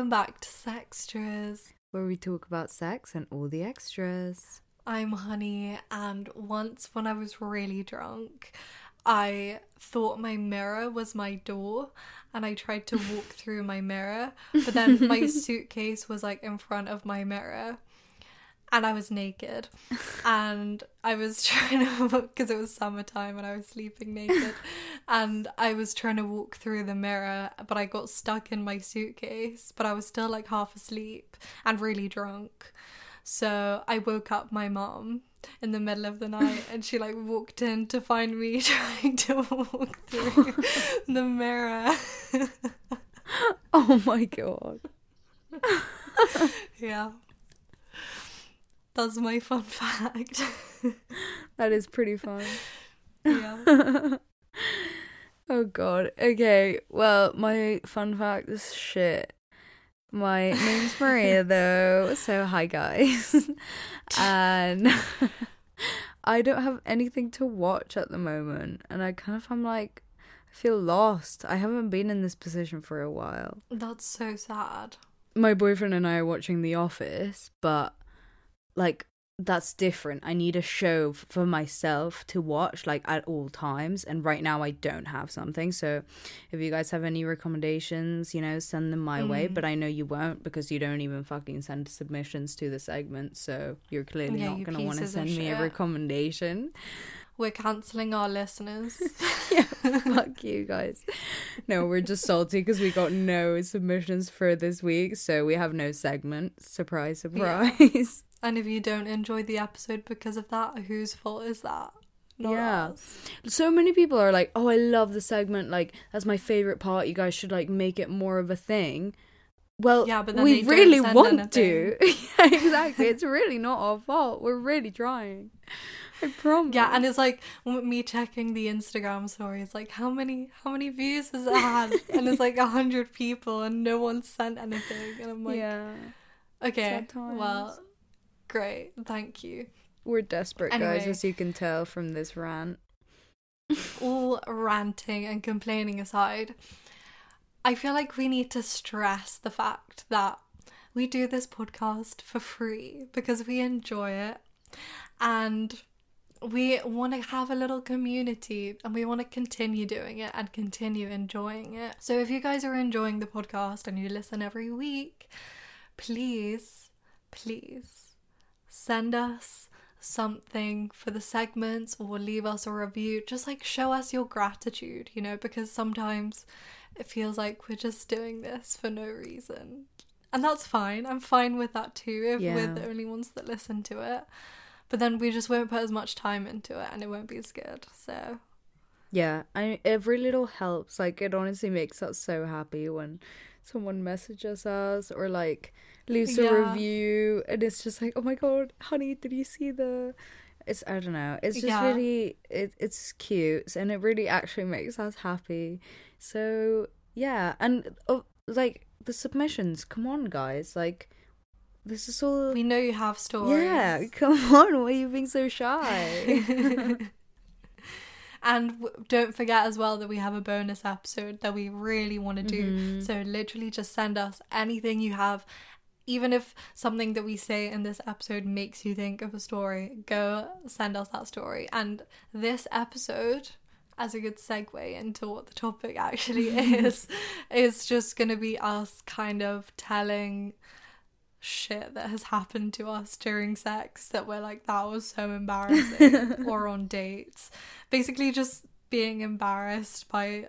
welcome back to Sextras. where we talk about sex and all the extras. I'm Honey, and once when I was really drunk, I thought my mirror was my door, and I tried to walk through my mirror, but then my suitcase was like in front of my mirror. And I was naked, and I was trying to because it was summertime and I was sleeping naked, and I was trying to walk through the mirror, but I got stuck in my suitcase. But I was still like half asleep and really drunk, so I woke up my mom in the middle of the night, and she like walked in to find me trying to walk through the mirror. Oh my god. yeah, that's my fun fact. That is pretty fun. yeah. Oh god. Okay. Well, my fun fact is shit. My name's Maria though. So hi guys. and I don't have anything to watch at the moment and I kind of I'm like I feel lost. I haven't been in this position for a while. That's so sad. my boyfriend and I are watching The Office, but like that's different. I need a show f- for myself to watch like at all times, and right now I don't have something. So if you guys have any recommendations, you know, send them my way. Mm. But I know you won't because you don't even fucking send submissions to the segment, so you're clearly Yeah, not you gonna want to send me a recommendation. We're cancelling our listeners. yeah, fuck you guys. No, we're just salty because we got no submissions for this week, so we have no segment. Surprise, Yeah. And if you don't enjoy the episode because of that, whose fault is that? Not Yeah. ours. So many people are like, "Oh, I love the segment. Like, that's my favorite part. You guys should like make it more of a thing." Well, Yeah, but we really want to. yeah, exactly. It's really not our fault. We're really trying. I promise. Yeah, and it's like me checking the Instagram stories, like how many how many views has it had? and it's like a hundred people, and no one sent anything, and I'm like, yeah, okay, sad times. well, great, thank you. we're desperate, guys, as you can tell from this rant. all ranting and complaining aside, I feel like we need to stress the fact that we do this podcast for free because we enjoy it and we want to have a little community and we want to continue doing it and continue enjoying it. So if you guys are enjoying the podcast and you listen every week, please, please send us something for the segments or leave us a review. Just like show us your gratitude, you know, because sometimes it feels like we're just doing this for no reason. And that's fine. I'm fine with that too if Yeah. we're the only ones that listen to it. But then we just won't put as much time into it and it won't be as good. So Yeah, I every little helps. Like it honestly makes us so happy when someone messages us or like leaves a review and it's just like, "Oh my god, honey, did you see the It's I don't know. It's just Yeah. really it it's cute and it really actually makes us happy. So, yeah, and oh, like the submissions, come on guys. Like this is all we know you have stories. Yeah, come on. Why are you being so shy? And w- don't forget as well that we have a bonus episode that we really want to do. Mhm. So literally just send us anything you have. Even if something that we say in this episode makes you think of a story, go send us that story. And this episode, as a good segue into what the topic actually is, is just going to be us kind of telling shit that has happened to us during sex that we're like, that was so embarrassing, or on dates. Basically, just being embarrassed by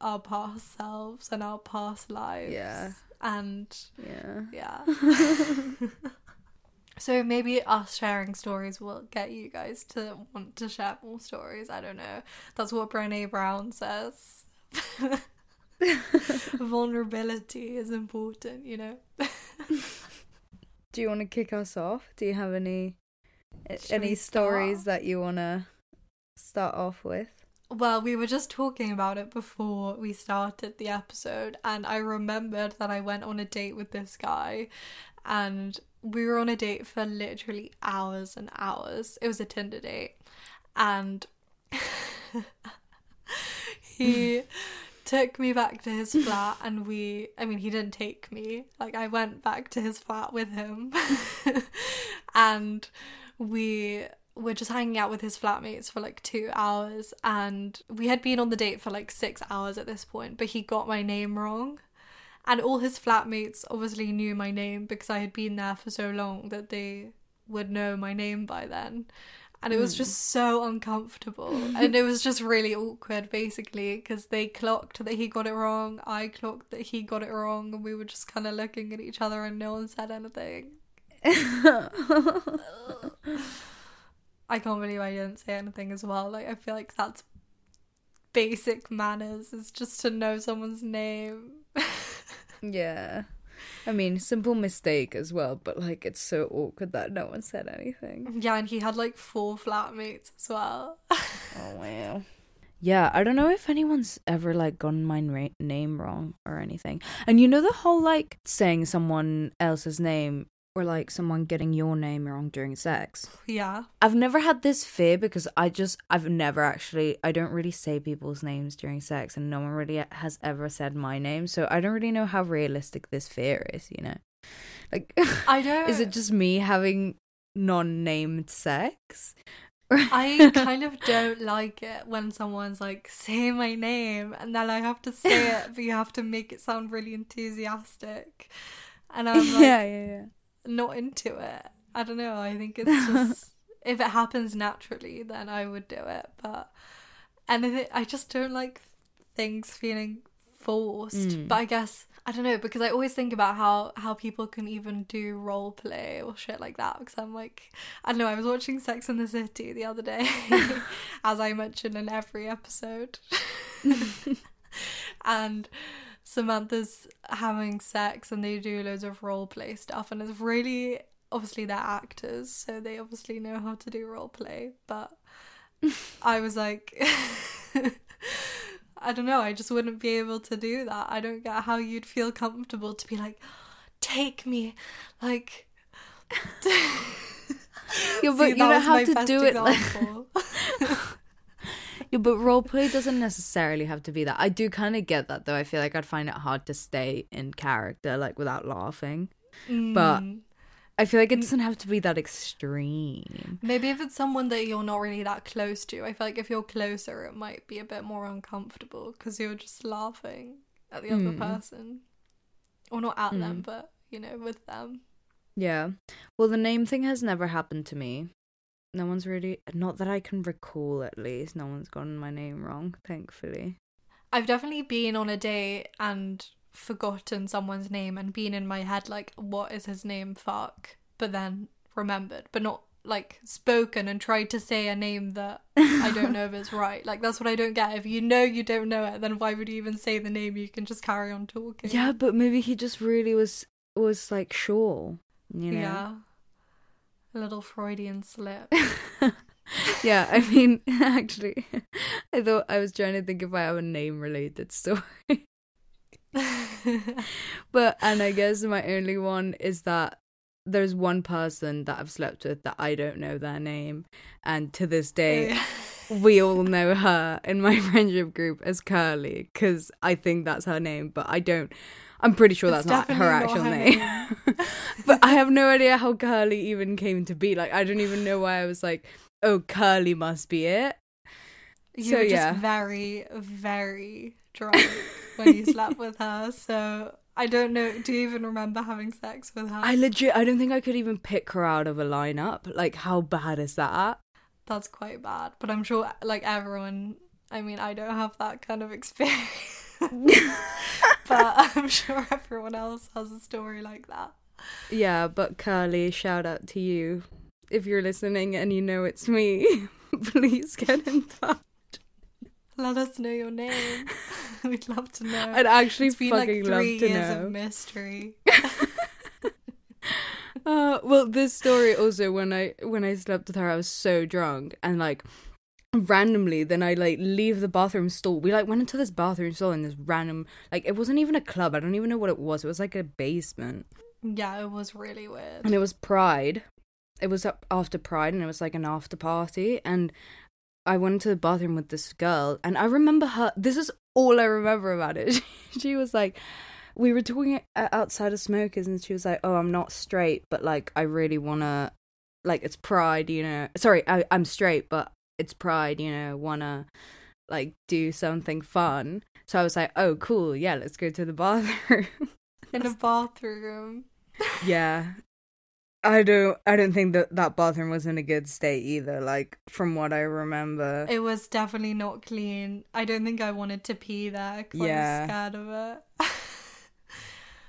our past selves and our past lives. Yeah. And yeah. yeah. so maybe us sharing stories will get you guys to want to share more stories. I don't know. That's what Brené Brown says. Vulnerability is important, you know. Do you want to kick us off? Do you have any Shall any stories that you want to start off with? Well, we were just talking about it before we started the episode, and I remembered that I went on a date with this guy, and we were on a date for literally hours and hours. It was a Tinder date, and he took me back to his flat and we I mean he didn't take me. Like I went back to his flat with him. and we were just hanging out with his flatmates for like 2 hours and we had been on the date for like 6 hours at this point, but he got my name wrong. And all his flatmates obviously knew my name because I had been there for so long that they would know my name by then and it was Hmm. just so uncomfortable. And it was just really awkward basically because they clocked that he got it wrong. I clocked that he got it wrong and we were just kind of looking at each other and no one said anything. I can't believe i didn't say anything as well. Like i feel like that's basic manners is just to know someone's name. Yeah. I mean, simple mistake as well, but like it's so awkward that no one said anything. yeah and he had like four flatmates as well Oh wow. Yeah, I don't know if anyone's ever like gotten my ra- name wrong or anything. And you know the whole like saying someone else's name or like someone getting your name wrong during sex. yeah I've never had this fear because I just I've never actually I don't really say people's names during sex and no one really has ever said my name, so I don't really know how realistic this fear is, you know. Like i don't is it just me having non-named sex? I kind of don't like it when someone's like, say my name, and then I have to say it, but you have to make it sound really enthusiastic. And I'm like, yeah, yeah, yeah. Not into it. I don't know. I think it's just, if it happens naturally, then I would do it. But, and I, I just don't like things feeling forced. Mm. But I guess, I don't know, because I always think about how, how people can even do role play or shit like that. Because I'm like, I don't know, I was watching Sex in the City the other day, as I mentioned in every episode. and Samantha's having sex and they do loads of role play stuff and it's really obviously they're actors so they obviously know how to do role play but I was like I don't know I just wouldn't be able to do that I don't get how you'd feel comfortable to be like take me like Yeah, but See, you don't have to do it like. Yeah, but roleplay doesn't necessarily have to be that. I do kind of get that though. I feel like I'd find it hard to stay in character like without laughing. But Mm. I feel like it doesn't have to be that extreme. Maybe if it's someone that you're not really that close to, I feel like if you're closer, it might be a bit more uncomfortable because you're just laughing at the other Mm. person. Or not at them, Mm. but, you know, with them. Yeah. Well, the name thing has never happened to me. No one's really, not that I can recall at least, no one's gotten my name wrong, thankfully. I've definitely been on a date and forgotten someone's name and been in my head like, what is his name? Fuck. But then remembered, but not like spoken and tried to say a name that I don't know if it's right. Like, that's what I don't get. If you know you don't know it, then why would you even say the name? You can just carry on talking. Yeah, but maybe he just really was, was like sure, you know? Yeah. Little Freudian slip. yeah, I mean, actually, I thought I was trying to think if I have a name related story. But, and I guess my only one is that there's one person that I've slept with that I don't know their name. And to this day, oh, we all know her in my friendship group as Curly because I think that's her name, but I don't. I'm pretty sure that's not her definitely not actual her name. but I have no idea how Curly even came to be. Like, I don't even know why I was like, oh, Curly must be it. You So, were just yeah. very, very drunk when you slept with her. So I don't know. Do you even remember having sex with her? I legit, I don't think I could even pick her out of a lineup. Like, how bad is that? That's quite bad. But I'm sure, like everyone. I mean, I don't have that kind of experience, but I'm sure everyone else has a story like that. Yeah, but Curly, shout out to you. If you're listening and you know it's me, please get in touch. Let us know your name. We'd love to know. I'd actually it's been like fucking three love to years know. of mystery. Uh, well, this story also when I when I slept with her, I was so drunk and like randomly then I like leave the bathroom stall. We like went into this bathroom stall in this random like it wasn't even a club. I don't even know what it was. It was like a basement. Yeah, it was really weird. and it was Pride. It was up after Pride, and it was like an after party. And I went into the bathroom with this girl, and I remember her. This is all I remember about it. She, she was like, we were talking outside of smokers, and she was like, "Oh, I'm not straight, but like I really wanna, like it's pride, you know. Sorry, I, I'm straight, but it's pride, you know. Wanna like do something fun." So I was like, "Oh, cool, yeah, let's go to the bathroom." In a bathroom. yeah, I don't I don't think that that bathroom was in a good state either like from what I remember. It was definitely not clean. I don't think I wanted to pee there Yeah. I was scared of it.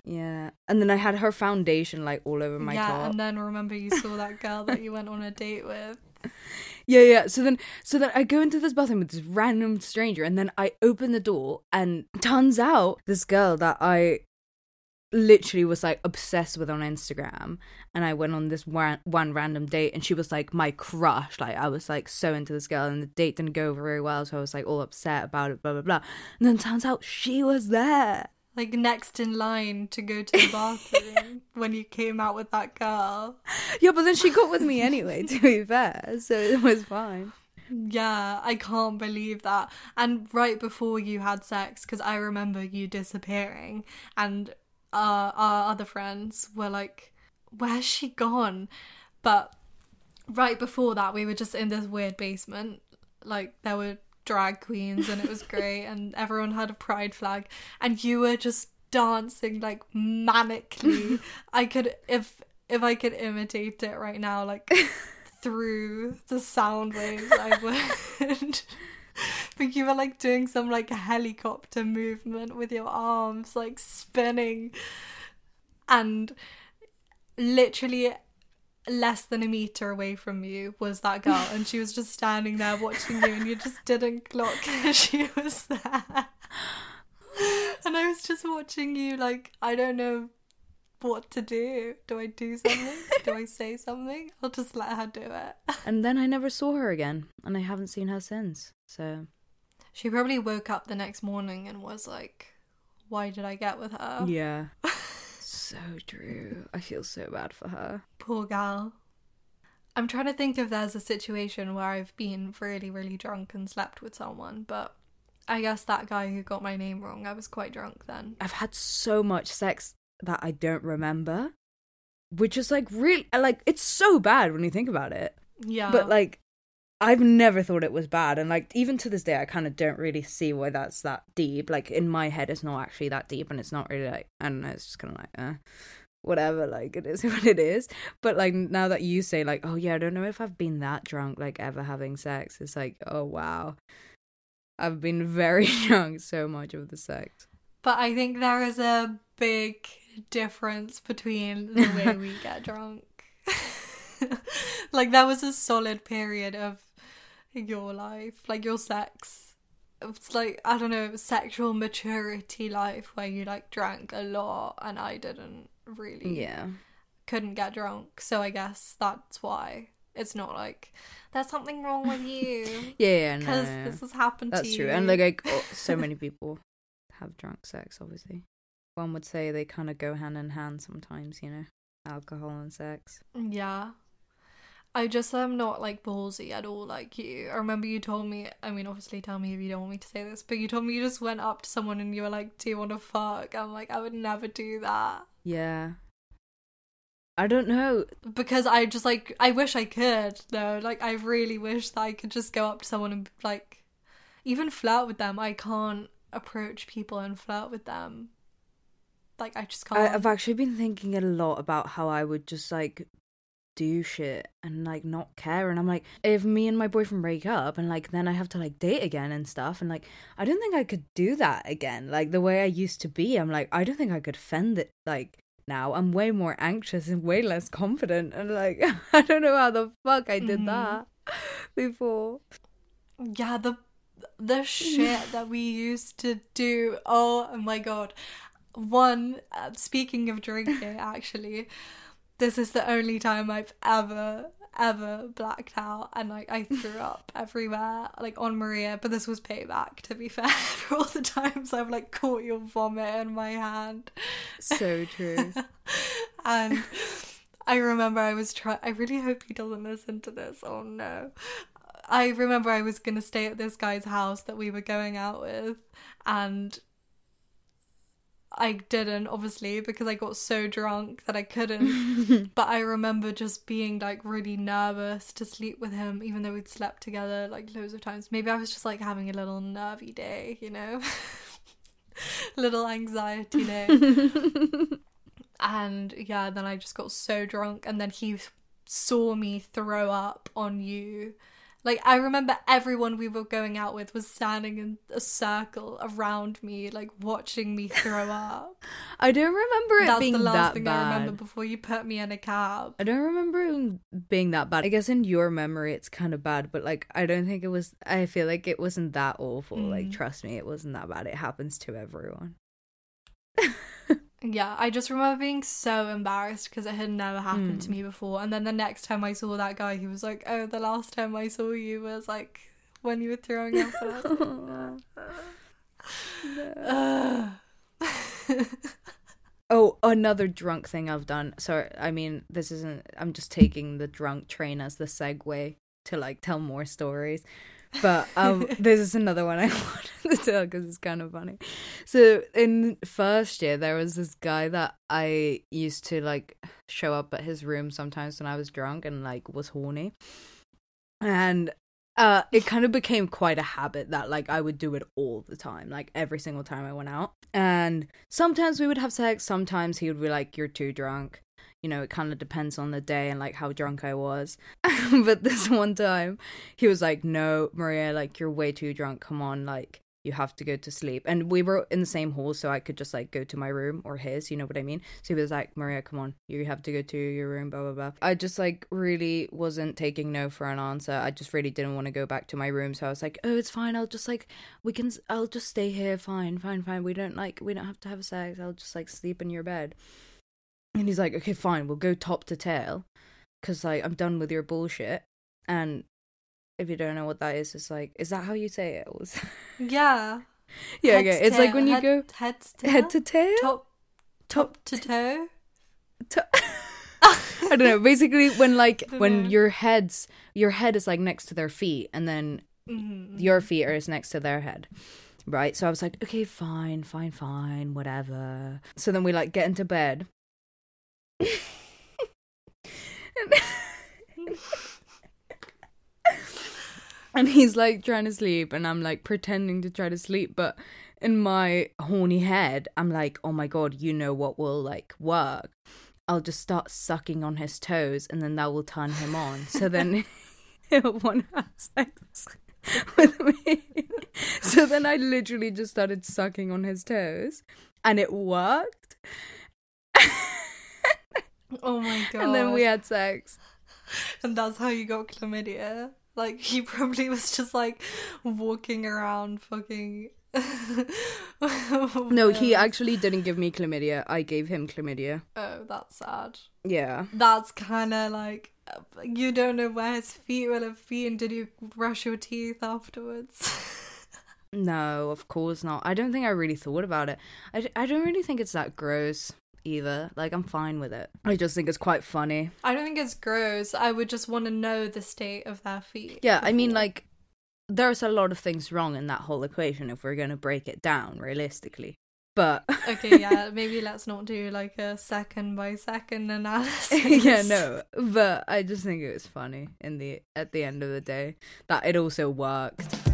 Yeah. And then I had her foundation like all over my yeah, top. and then remember you saw that girl that you went on a date with. Yeah, yeah. So then so then I go into this bathroom with this random stranger and then I open the door and turns out this girl that I literally was like obsessed with on Instagram and I went on this one, one random date and she was like my crush like I was like so into this girl and the date didn't go very well so I was like all upset about it blah blah blah and then turns out she was there Like next in line to go to the bathroom when you came out with that girl. yeah but then she got with me anyway to be fair so it was fine Yeah, I can't believe that. And right before you had sex, because I remember you disappearing, and uh, our other friends were like, Where's she gone? But right before that, we were just in this weird basement. Like, there were drag queens, and it was great, and everyone had a pride flag, and you were just dancing like manically. I could, if if I could imitate it right now, like through the sound waves I would. but you were like doing some like helicopter movement with your arms like spinning and literally less than a meter away from you was that girl and she was just standing there watching you and you just didn't clock she was there and I was just watching you like I don't know what to do. Do I do something? do I say something? I'll just let her do it. and then I never saw her again and I haven't seen her since so She probably woke up the next morning and was like, Why did I get with her? yeah so true I feel so bad for her Poor gal. I'm trying to think if there's a situation where I've been really, really drunk and slept with someone, but I guess that guy who got my name wrong, I was quite drunk then. I've had so much sex that I don't remember, which is like really like it's so bad when you think about it. Yeah. But like, I've never thought it was bad, and like even to this day, I kind of don't really see why that's that deep. Like in my head, it's not actually that deep, and it's not really like I don't know. It's just kind of like, uh, whatever. Like it is what it is. But like now that you say like, oh yeah, I don't know if I've been that drunk like ever having sex. It's like, oh wow, I've been very drunk so much of the sex. But I think there is a big difference between the way we get drunk. like there was a solid period of your life, like your sex. It's like I don't know, sexual maturity life where you like drank a lot and I didn't really Yeah. couldn't get drunk. So I guess that's why. It's not like there's something wrong with you. Yeah, yeah, no, Because no, no. this has happened to That's you. true. And like, like oh, so many people have drunk sex, obviously. One would say they kind of go hand in hand sometimes, you know, alcohol and sex. Yeah. I just am not like ballsy at all like you. I remember you told me, I mean, obviously tell me if you don't want me to say this, but you told me you just went up to someone and you were like, Do you want to fuck? I'm like, I would never do that. Yeah. I don't know. Because I just like, I wish I could though. Like, I really wish that I could just go up to someone and like, even flirt with them. I can't approach people and flirt with them. Like, I just can't. I, I've actually been thinking a lot about how I would just like do shit and like not care. And I'm like, if me and my boyfriend break up and like then I have to like date again and stuff, and like I don't think I could do that again. Like the way I used to be, I'm like, I don't think I could fend it like now. I'm way more anxious and way less confident. And like, I don't know how the fuck I did Mhm. that before. Yeah, the the shit that we used to do. Oh my god. One uh, speaking of drinking actually, this is the only time I've ever ever blacked out and like I threw up everywhere like on Maria, but this was payback to be fair for all the times I've like caught your vomit in my hand. So true. and I remember I was trying. I really hope he doesn't listen to this. Oh no. I remember I was gonna stay at this guy's house that we were going out with, and I didn't obviously because I got so drunk that I couldn't. but I remember just being like really nervous to sleep with him, even though we'd slept together like loads of times. Maybe I was just like having a little nervy day, you know, little anxiety day. and yeah, then I just got so drunk, and then he saw me throw up on you like I remember everyone we were going out with was standing in a circle around me, like watching me throw up. I don't remember it That's being the last that thing bad. I remember before you put me in a cab. I don't remember it being that bad. I guess in your memory it's kind of bad, but like I don't think it was. I feel like it wasn't that awful. Like Mm. trust me, it wasn't that bad. It happens to everyone. Yeah, I just remember being so embarrassed because it had never happened Mm. to me before. And then the next time I saw that guy, he was like, "Oh, the last time I saw you was like when you were throwing up." And I was like, "Ugh." Oh, another drunk thing I've done. Sorry, I mean this isn't. I'm just taking the drunk train as the segue to like tell more stories. But um, this is another one I wanted to tell because it's kind of funny. So in first year, there was this guy that I used to like show up at his room sometimes when I was drunk and like was horny, and uh, it kind of became quite a habit that like I would do it all the time, like every single time I went out. And sometimes we would have sex. Sometimes he would be like, "You're too drunk." You know, it kind of depends on the day and like how drunk I was. but this one time, he was like, "No, Maria, like you're way too drunk. Come on, like you have to go to sleep." And we were in the same hall, so I could just like go to my room or his. You know what I mean? So he was like, "Maria, come on, you have to go to your room." Blah blah blah. I just like really wasn't taking no for an answer. I just really didn't want to go back to my room, so I was like, "Oh, it's fine. I'll just like we can. I'll just stay here. Fine, fine, fine. We don't like we don't have to have sex. I'll just like sleep in your bed." And he's like, "Okay, fine. We'll go top to tail." because like I'm done with your bullshit. And if you don't know what that is, it's like, is that how you say it? Was yeah. yeah, Head okay. It's like when you head, go head to head to tail, top top to toe. to- I don't know. Basically, when like when your head's your head is like next to their feet, and then Mhm. your feet are is next to their head. Right, so I was like, okay, fine, fine, fine, whatever. So then we like get into bed, and, he's like trying to sleep, and I'm like pretending to try to sleep, but in my horny head, I'm like, oh my god, you know what will like work? I'll just start sucking on his toes, and then that will turn him on. So then he'll want to have sex with me. So then I literally just started sucking on his toes, and it worked. Oh my god. And then we had sex. And that's how you got chlamydia. Like he probably was just like walking around fucking No, he actually didn't give me chlamydia. I gave him chlamydia. Oh, that's sad. Yeah. That's kind of like you don't know where his feet will have been. Did you brush your teeth afterwards? No, of course not. I don't think I really thought about it. I, I don't really think it's that gross either. Like, I'm fine with it. I just think it's quite funny. I don't think it's gross. I would just want to know the state of their feet. Yeah, I mean, like, there's a lot of things wrong in that whole equation if we're going to break it down realistically. But, okay, yeah, maybe let's not do like a second by second analysis. yeah, no. But I just think it was funny in the at the end of the day that it also worked.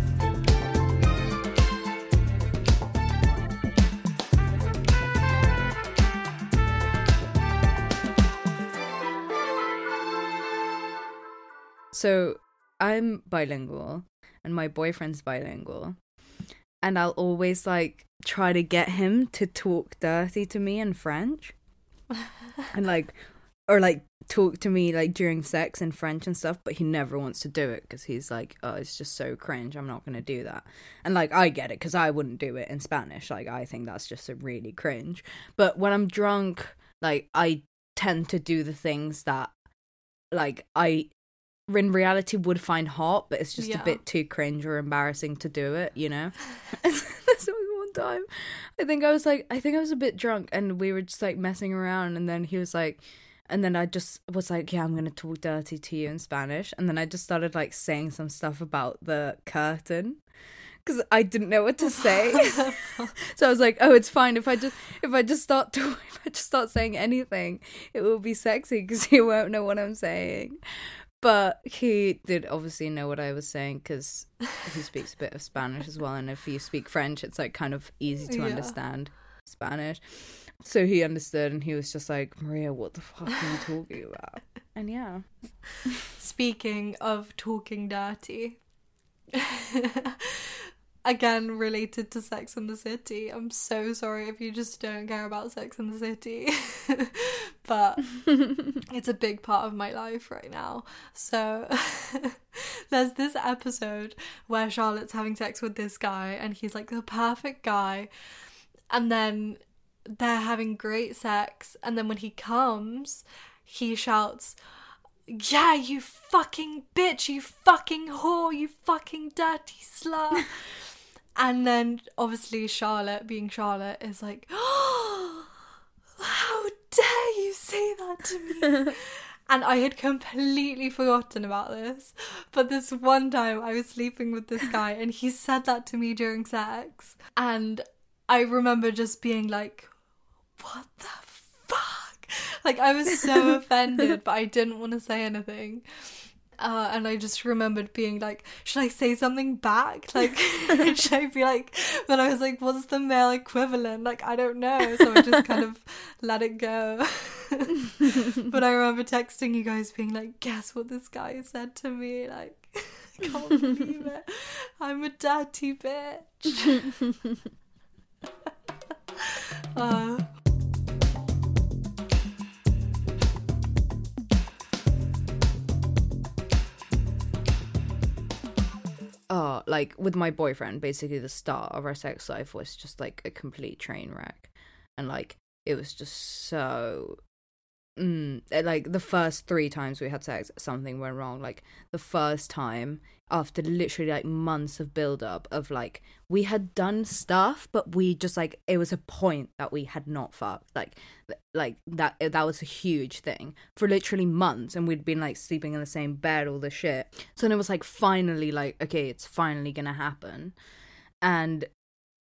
So I'm bilingual and my boyfriend's bilingual. And I'll always like try to get him to talk dirty to me in French. and like or like talk to me like during sex in French and stuff, but he never wants to do it because he's like, oh, it's just so cringe. I'm not gonna do that. And like, I get it because I wouldn't do it in Spanish. Like, I think that's just a really cringe. But when I'm drunk, like, I tend to do the things that, like, I in reality would find hot, but it's just Yeah. a bit too cringe or embarrassing to do it. You know. Was one time. I think I was like, I think I was a bit drunk, and we were just like messing around, and then he was like, and then I just was like, yeah, I'm gonna talk dirty to you in Spanish, and then I just started like saying some stuff about the curtain because I didn't know what to say. so I was like, oh, it's fine if I just if I just start to if I just start saying anything, it will be sexy because he won't know what I'm saying. But he did obviously know what I was saying because he speaks a bit of Spanish as well, and if you speak French, it's like kind of easy to Yeah. understand Spanish. So he understood, and he was just like, Maria, what the fuck are you talking about? And yeah, Speaking of talking dirty, again related to Sex in the City. I'm so sorry if you just don't care about Sex in the City, but it's a big part of my life right now. So there's this episode where Charlotte's having sex with this guy, and he's like the perfect guy, and then they're having great sex, and then when he comes, he shouts. Yeah, you fucking bitch, you fucking whore, you fucking dirty slut. And then obviously Charlotte, being Charlotte, is like, oh, how dare you say that to me? and I had completely forgotten about this. But this one time I was sleeping with this guy and he said that to me during sex. And I remember just being like, what the fuck? Like, I was so offended, but I didn't want to say anything. Uh, and I just remembered being like, should I say something back? Like, should I be like, but I was like, what's the male equivalent? Like, I don't know. So I just kind of let it go. but I remember texting you guys being like, guess what this guy said to me? Like, I can't believe it. I'm a dirty bitch. uh, oh, like with my boyfriend, basically the start of our sex life was just like a complete train wreck, and like it was just so. Mm, eh, like the first three times we had sex, something went wrong. Like the first time, after literally like months of build up of like we had done stuff, but we just like it was a point that we had not fucked. Like, like that that was a huge thing for literally months, and we'd been like sleeping in the same bed, all this shit. So then it was like finally like okay, it's finally gonna happen, and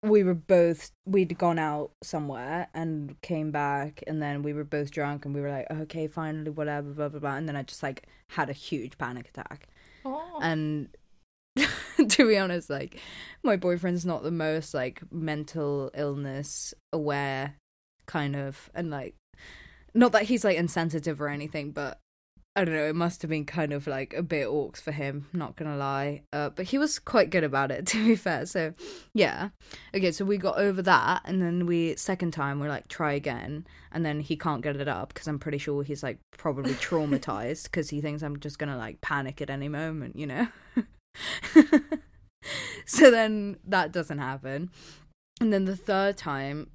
we were both we'd gone out somewhere and came back and then we were both drunk and we were like okay finally whatever blah blah blah and then i just like had a huge panic attack oh. and to be honest like my boyfriend's not the most like mental illness aware kind of and like not that he's like insensitive or anything but I don't know, it must have been kind of like a bit orcs for him, not gonna lie. Uh, but he was quite good about it, to be fair. So, yeah. Okay, so we got over that, and then we, second time, we're like, try again. And then he can't get it up because I'm pretty sure he's like probably traumatized because he thinks I'm just gonna like panic at any moment, you know? so then that doesn't happen. And then the third time,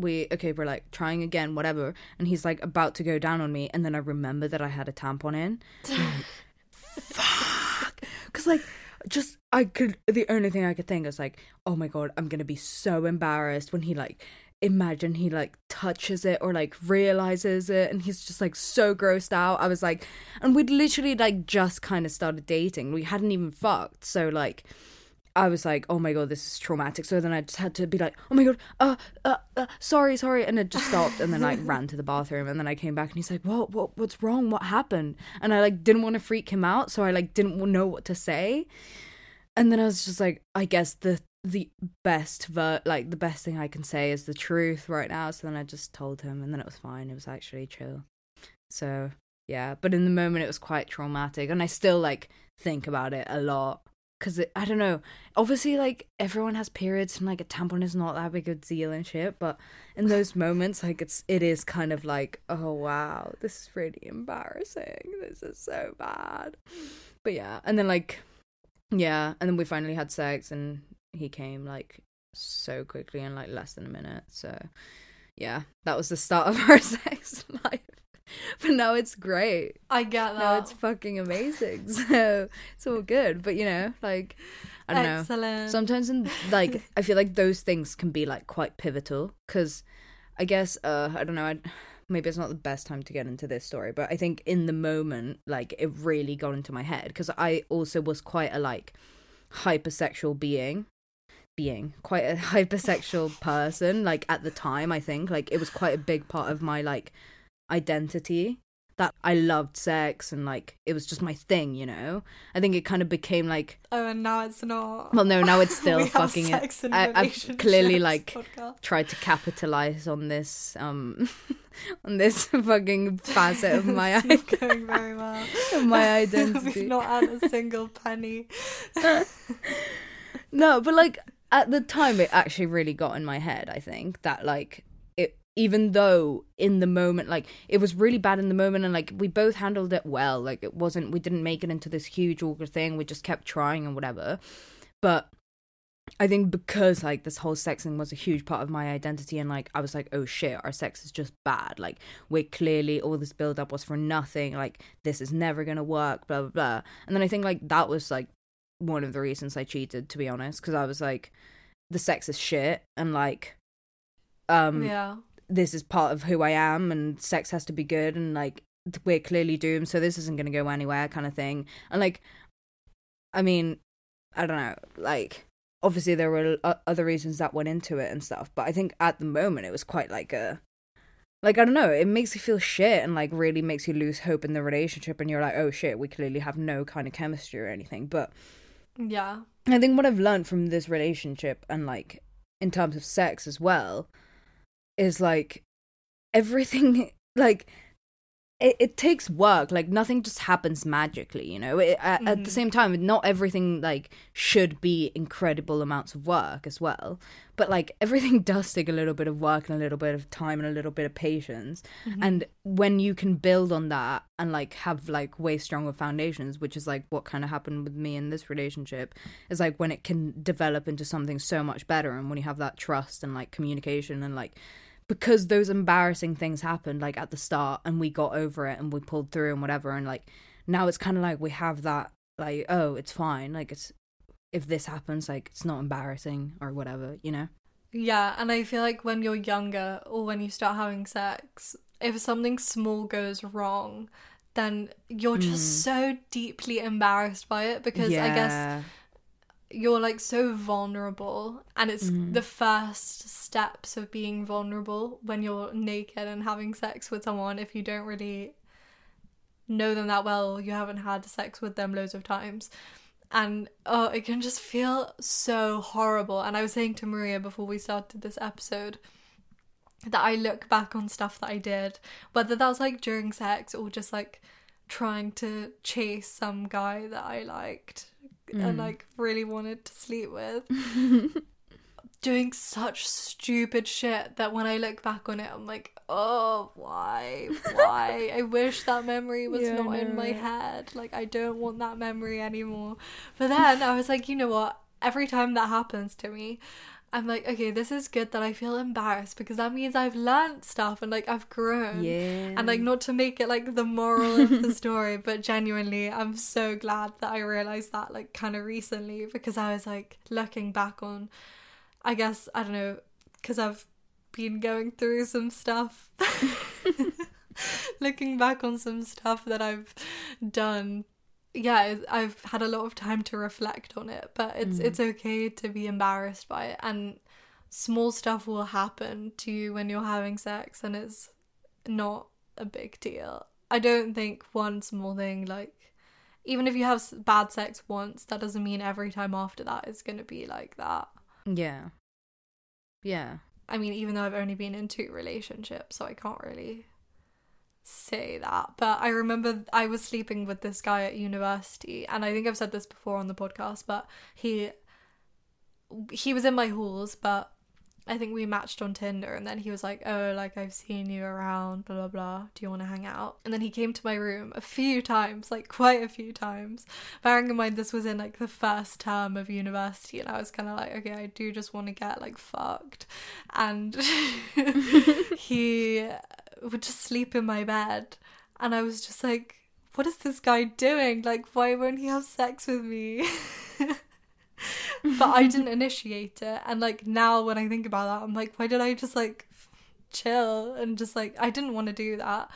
we okay we're like trying again whatever. And he's like about to go down on me and then i remember that i had a tampon in. Fuck! Because like just i could the only thing i could think is like oh my god i'm gonna be so embarrassed when he like imagine he like touches it or like realizes it and he's just like so grossed out. I was like and we'd literally like just kind of started dating. We hadn't even fucked. So like I was like, oh my god, this is traumatic. So then I just had to be like, oh my god, uh, uh, uh sorry, sorry, and it just stopped. And then I ran to the bathroom, and then I came back, and he's like, what, what, what's wrong? What happened? And I like didn't want to freak him out, so I like didn't know what to say. And then I was just like, I guess the the best ver like the best thing I can say is the truth right now. So then I just told him, and then it was fine. It was actually chill. So yeah, but in the moment it was quite traumatic, and I still like think about it a lot because I don't know. Obviously, like everyone has periods, and like a tampon is not that big of a deal and shit. But in those moments, like it's it is kind of like, oh wow, this is really embarrassing. This is so bad. But yeah, and then like, yeah, and then we finally had sex, and he came like so quickly in like less than a minute. So yeah, that was the start of our sex life. But now it's great. I get that. Now it's fucking amazing. So it's all good. But you know, like I don't know. Sometimes in like I feel like those things can be like quite pivotal because I guess uh I don't know I maybe it's not the best time to get into this story, but I think in the moment, like it really got into my head because I also was quite a like hypersexual being being quite a hypersexual person like at the time i think like it was quite a big part of my like identity that i loved sex and like it was just my thing you know i think it kind of became like oh and now it's not well no now it's still have fucking and I, i've clearly like podcast. tried to capitalize on this um on this fucking facet of my not going very well. my identity We've not earned a single penny. No, but like at the time, it actually really got in my head. I think that like it, even though in the moment, like it was really bad in the moment, and like we both handled it well. Like it wasn't, we didn't make it into this huge awkward thing. We just kept trying and whatever. But I think because like this whole sex thing was a huge part of my identity, and like I was like, oh shit, our sex is just bad. Like we're clearly all this build up was for nothing. Like this is never gonna work. Blah blah blah. And then I think like that was like one of the reasons I cheated, to be honest, because I was like, the sex is shit, and like, um, yeah. This is part of who I am, and sex has to be good, and like we're clearly doomed, so this isn't gonna go anywhere, kind of thing. And like, I mean, I don't know, like obviously there were other reasons that went into it and stuff, but I think at the moment it was quite like a. Like I don't know, it makes you feel shit and like really makes you lose hope in the relationship and you're like, oh shit, we clearly have no kind of chemistry or anything. But Yeah. I think what I've learned from this relationship and like in terms of sex as well is like everything like it, it takes work like nothing just happens magically you know it, at, at the Mhm. same time not everything like should be incredible amounts of work as well but like everything does take a little bit of work and a little bit of time and a little bit of patience Mm-hmm. and when you can build on that and like have like way stronger foundations which is like what kind of happened with me in this relationship is like when it can develop into something so much better and when you have that trust and like communication and like because those embarrassing things happened like at the start and we got over it and we pulled through and whatever and like now it's kind of like we have that like oh it's fine like it's if this happens like it's not embarrassing or whatever you know Yeah, and I feel like when you're younger or when you start having sex, if something small goes wrong, then you're just Mm. so deeply embarrassed by it because I guess you're like so vulnerable and it's Mhm. the first steps of being vulnerable when you're naked and having sex with someone if you don't really know them that well you haven't had sex with them loads of times and oh it can just feel so horrible and i was saying to maria before we started this episode that i look back on stuff that i did whether that was like during sex or just like trying to chase some guy that i liked and Mm. like really wanted to sleep with doing such stupid shit that when I look back on it, I'm like, oh, why? Why? I wish that memory was Yeah, not in my head. Like, I don't want that memory anymore. But then I was like, you know what? Every time that happens to me, I'm like, okay, this is good that I feel embarrassed because that means I've learned stuff and like I've grown. yeah And like not to make it like the moral of the story, but genuinely I'm so glad that I realized that like kind of recently because I was like looking back on I guess I don't know cuz I've been going through some stuff. looking back on some stuff that I've done. Yeah, I've had a lot of time to reflect on it, but it's Mm. it's okay to be embarrassed by it and small stuff will happen to you when you're having sex and it's not a big deal. I don't think one small thing like even if you have bad sex once, that doesn't mean every time after that is going to be like that. yeah yeah I mean, even though I've only been in two relationships, so I can't really say that. But I remember I was sleeping with this guy at university, and I think I've said this before on the podcast, but he he was in my halls, but I think we matched on Tinder, and then he was like, "Oh, like I've seen you around, blah blah blah. Do you want to hang out?" And then he came to my room a few times, like quite a few times. Bearing in mind this was in like the first term of university, and I was kind of like, "Okay, I do just want to get like fucked," and he would just sleep in my bed, and I was just like, "What is this guy doing? Like, why won't he have sex with me?" but I didn't initiate it. And like now when I think about that, I'm like, why did I just like chill and just like I didn't want to do that.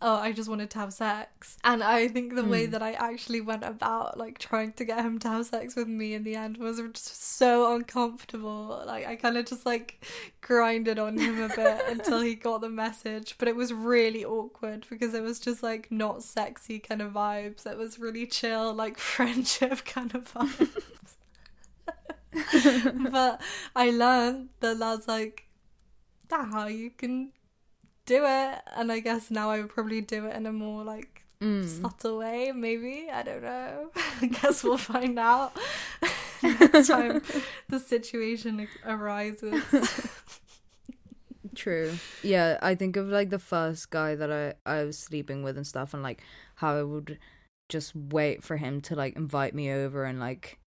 Oh, I just wanted to have sex. And I think the way Mm. that I actually went about like trying to get him to have sex with me in the end was just so uncomfortable. Like I kind of just like grinded on him a bit until he got the message, but it was really awkward because it was just like not sexy kind of vibes. It was really chill, like friendship kind of vibes. but I learned that that's like that's how you can do it, and I guess now I would probably do it in a more like Mm. subtle way. Maybe I don't know. I guess we'll find out next time the situation arises. True. Yeah, I think of like the first guy that I I was sleeping with and stuff, and like how I would just wait for him to like invite me over and like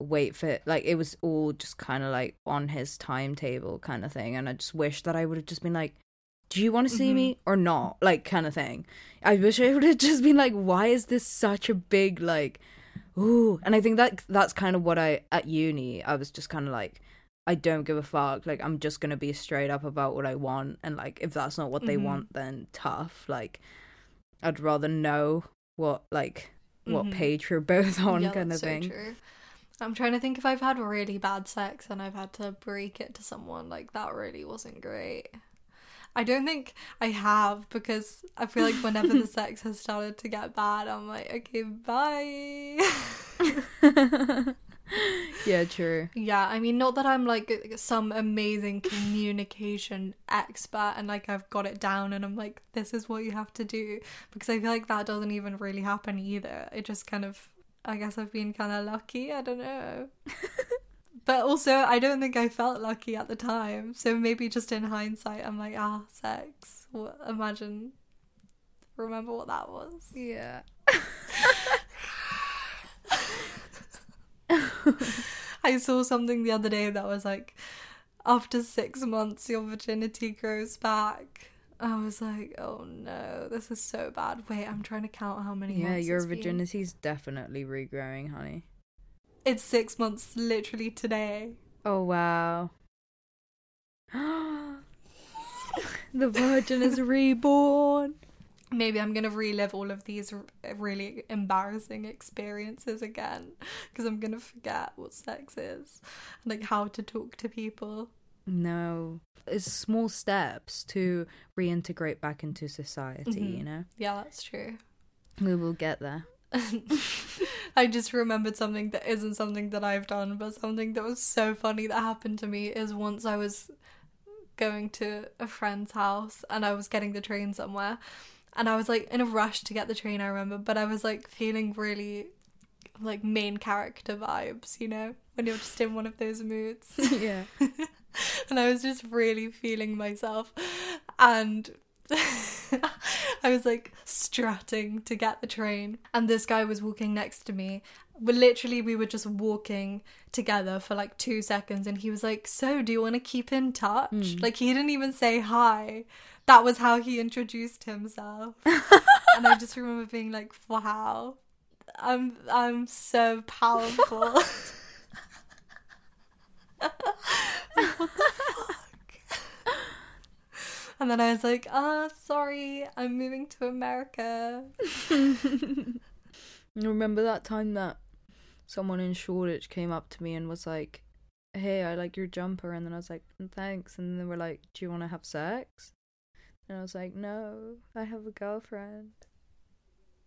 wait for like it was all just kind of like on his timetable kind of thing, and I just wish that I would have just been like. Do you want to see me or not? Like kind of thing. I wish I would have just been like, why is this such a big like, ooh? And I think that that's kind of what I at uni. I was just kind of like, I don't give a fuck. Like I'm just gonna be straight up about what I want, and like if that's not what they Mhm. want, then tough. Like I'd rather know what like what Mhm. page we're both on, Yeah, kind of so thing. true. I'm trying to think if I've had really bad sex and I've had to break it to someone like that really wasn't great. I don't think I have because I feel like whenever the sex has started to get bad, I'm like, okay, bye. yeah, true. yeah, I mean, not that I'm like some amazing communication expert and like I've got it down and I'm like, this is what you have to do because I feel like that doesn't even really happen either. It just kind of, I guess I've been kind of lucky. I don't know. But also, I don't think I felt lucky at the time. So maybe just in hindsight, I'm like, ah, sex. What, imagine. Remember what that was? Yeah. I saw something the other day that was like, after six months, your virginity grows back. I was like, oh no, this is so bad. Wait, I'm trying to count how many Yeah, your it's been. virginity's definitely regrowing, honey. It's six months literally today. Oh wow. the virgin is reborn. Maybe I'm gonna relive all of these r- really embarrassing experiences again because I'm gonna forget what sex is like how to talk to people. No. It's small steps to reintegrate back into society, Mhm. you know? Yeah, that's true. We will get there. I just remembered something that isn't something that I've done, but something that was so funny that happened to me is once I was going to a friend's house and I was getting the train somewhere and I was like in a rush to get the train, I remember, but I was like feeling really like main character vibes, you know, when you're just in one of those moods. yeah. and I was just really feeling myself. And I was like strutting to get the train, and this guy was walking next to me. But literally, we were just walking together for like two seconds, and he was like, So, do you want to keep in touch? Mm. Like, he didn't even say hi. That was how he introduced himself. and I just remember being like, Wow. I'm I'm so powerful. And then I was like, ah, sorry, I'm moving to America. Remember that time that someone in Shoreditch came up to me and was like, Hey, I like your jumper. And then I was like, Thanks. And they were like, Do you want to have sex? And I was like, No, I have a girlfriend.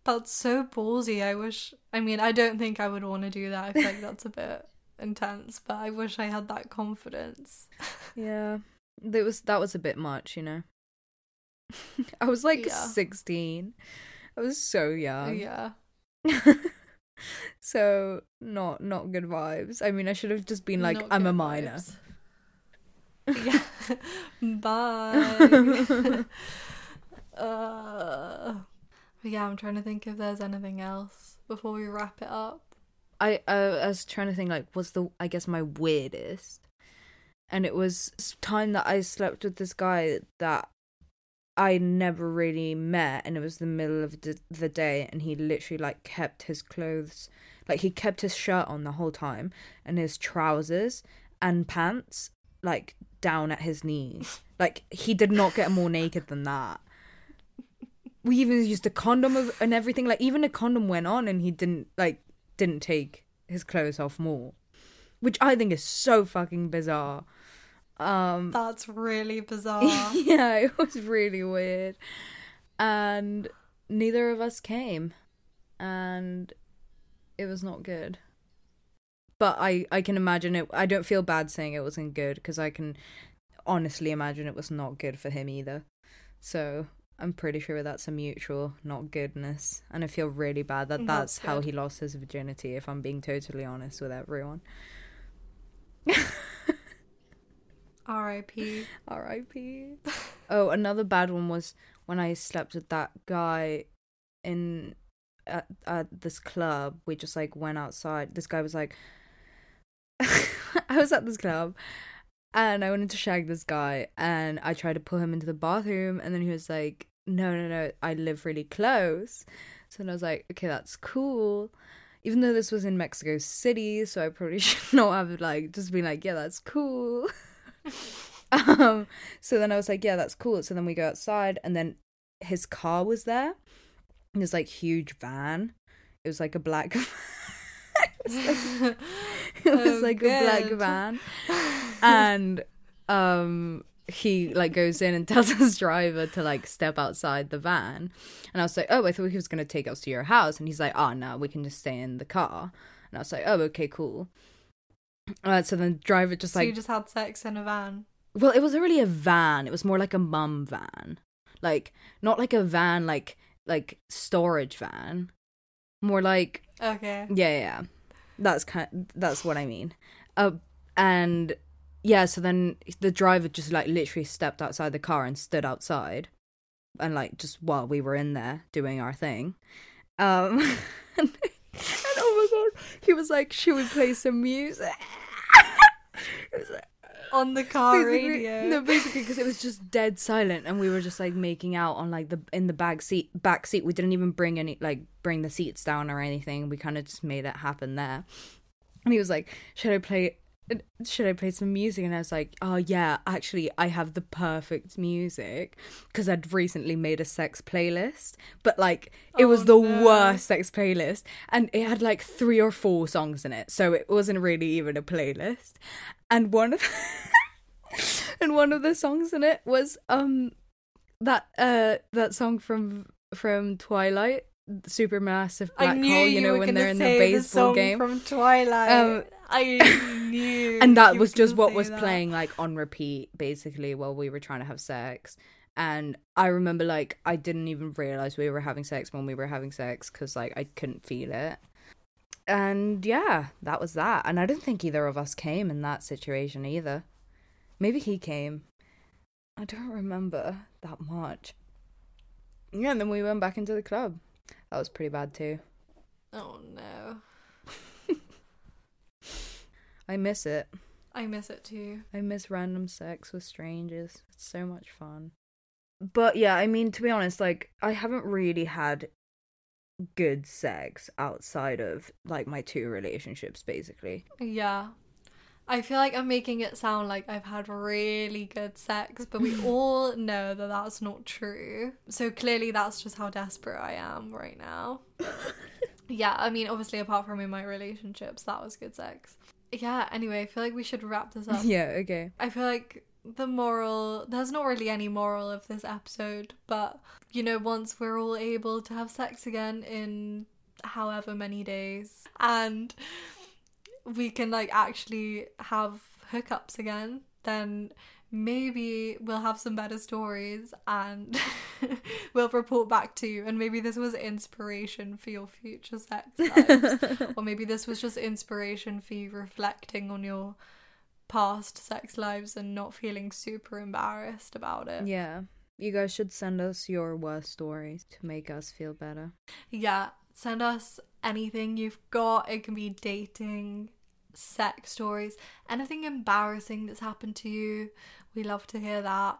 That's so ballsy. I wish, I mean, I don't think I would want to do that. I feel like that's a bit intense, but I wish I had that confidence. Yeah. That was that was a bit much, you know. I was like Yeah. 16. I was so young. yeah. so not not good vibes. I mean, I should have just been like, Not I'm a minor. vibes. yeah. Bye. uh, but yeah, I'm trying to think if there's anything else before we wrap it up. I, I I was trying to think like what's the I guess my weirdest, and it was time that I slept with this guy that I never really met, and it was the middle of the, day, and he literally like kept his clothes, like he kept his shirt on the whole time, and his trousers and pants like down at his knees, Like he did not get more naked than that. We even used a condom of, and everything. Like even a condom went on, and he didn't like didn't take his clothes off more, which I think is so fucking bizarre. Um, That's really bizarre. yeah, it was really weird, and neither of us came, and it was not good. But I I can imagine it. I don't feel bad saying it wasn't good because I can honestly imagine it was not good for him either. So I'm pretty sure that's a mutual not goodness, and I feel really bad that that's, That's how he lost his virginity. If I'm being totally honest with everyone. R.I.P. R.I.P. oh, another bad one was when I slept with that guy in at, at this club. We just like went outside. This guy was like, I was at this club. And I wanted to shag this guy, and I tried to pull him into the bathroom, and then he was like, "No, no, no, I live really close." So then I was like, "Okay, that's cool." Even though this was in Mexico City, so I probably should not have like just been like, "Yeah, that's cool." Um, so then I was like, "Yeah, that's cool." So then we go outside, and then his car was there. This like huge van. It was like a black. it was like, it was Oh, like a black van and um he like goes in and tells his driver to like step outside the van and i was like oh i thought he was going to take us to your house and he's like oh no we can just stay in the car and i was like oh okay cool uh, so then the driver just so like you just had sex in a van. well it wasn't really a van it was more like a mum van like not like a van like like storage van more like Okay. yeah, yeah, yeah. That's kind. that's what I mean. Uh, and yeah, so then the driver just like literally stepped outside the car and stood outside, and like just while we were in there doing our thing, um, and, oh my god, he was like, "Should we play some music?" it was like, On the car basically- radio. No, basically because it was just dead silent, and we were just like making out on like the in the back seat. Back seat. We didn't even bring any like bring the seats down or anything. We kind of just made it happen there. And he was like, "Should I play? Should I play some music?" And I was like, "Oh yeah, actually, I have the perfect music because I'd recently made a sex playlist, but like it Oh, was the no. worst sex playlist, and it had like three or four songs in it, so it wasn't really even a playlist. And one of and one of the songs in it was um that uh that song from from Twilight, Supermassive Black Hole. You know when they're in the baseball song game. from Twilight. Um, I knew, and that was just what was that. playing like on repeat basically while we were trying to have sex. And i remember like i didn't even realize we were having sex when we were having sex because like i couldn't feel it. And yeah that was that. And i don't think either of us came in that situation either. Maybe he came. I don't remember that much. Yeah and then we went back into the club. That was pretty bad too. Oh no, i miss it I miss it too. I miss random sex with strangers. It's so much fun. But yeah, I mean, to be honest, like, I haven't really had good sex outside of, like, my two relationships, basically. Yeah. I feel like I'm making it sound like I've had really good sex, but we all know that that's not true. So clearly, that's just how desperate I am right now. yeah, I mean, obviously, apart from in my relationships, that was good sex. Yeah, anyway, I feel like we should wrap this up. yeah, okay. I feel like the moral, there's not really any moral of this episode, but you know, once we're all able to have sex again in however many days and we can like actually have hookups again, then maybe we'll have some better stories and we'll report back to you. And maybe this was inspiration for your future sex lives. or maybe this was just inspiration for you reflecting on your past sex lives and not feeling super embarrassed about it. Yeah. You guys should send us your worst stories to make us feel better. Yeah, send us anything you've got. It can be dating, sex stories, anything embarrassing that's happened to you. We love to hear that.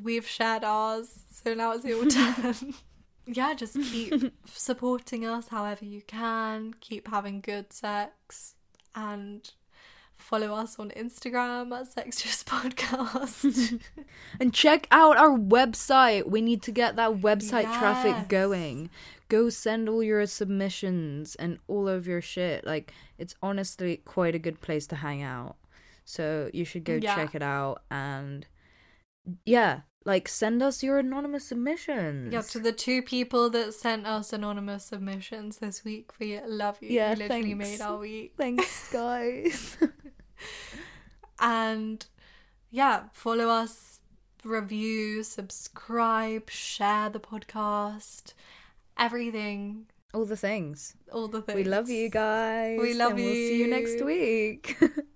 We've shared ours, so now it's your turn. yeah, just keep supporting us however you can. Keep having good sex and Follow us on Instagram at Sextras Podcast. And check out our website. We need to get that website Yes. traffic going. Go send all your submissions and all of your shit. Like, it's honestly quite a good place to hang out. So you should go Yeah. check it out. And yeah, like, send us your anonymous submissions. yeah, to the two people that sent us anonymous submissions this week, we love you. Yeah, you literally thanks. made our week. Thanks, guys. And yeah, follow us, review, subscribe, share the podcast, everything, all the things. all the things. We love you guys. We love and We'll see you next you.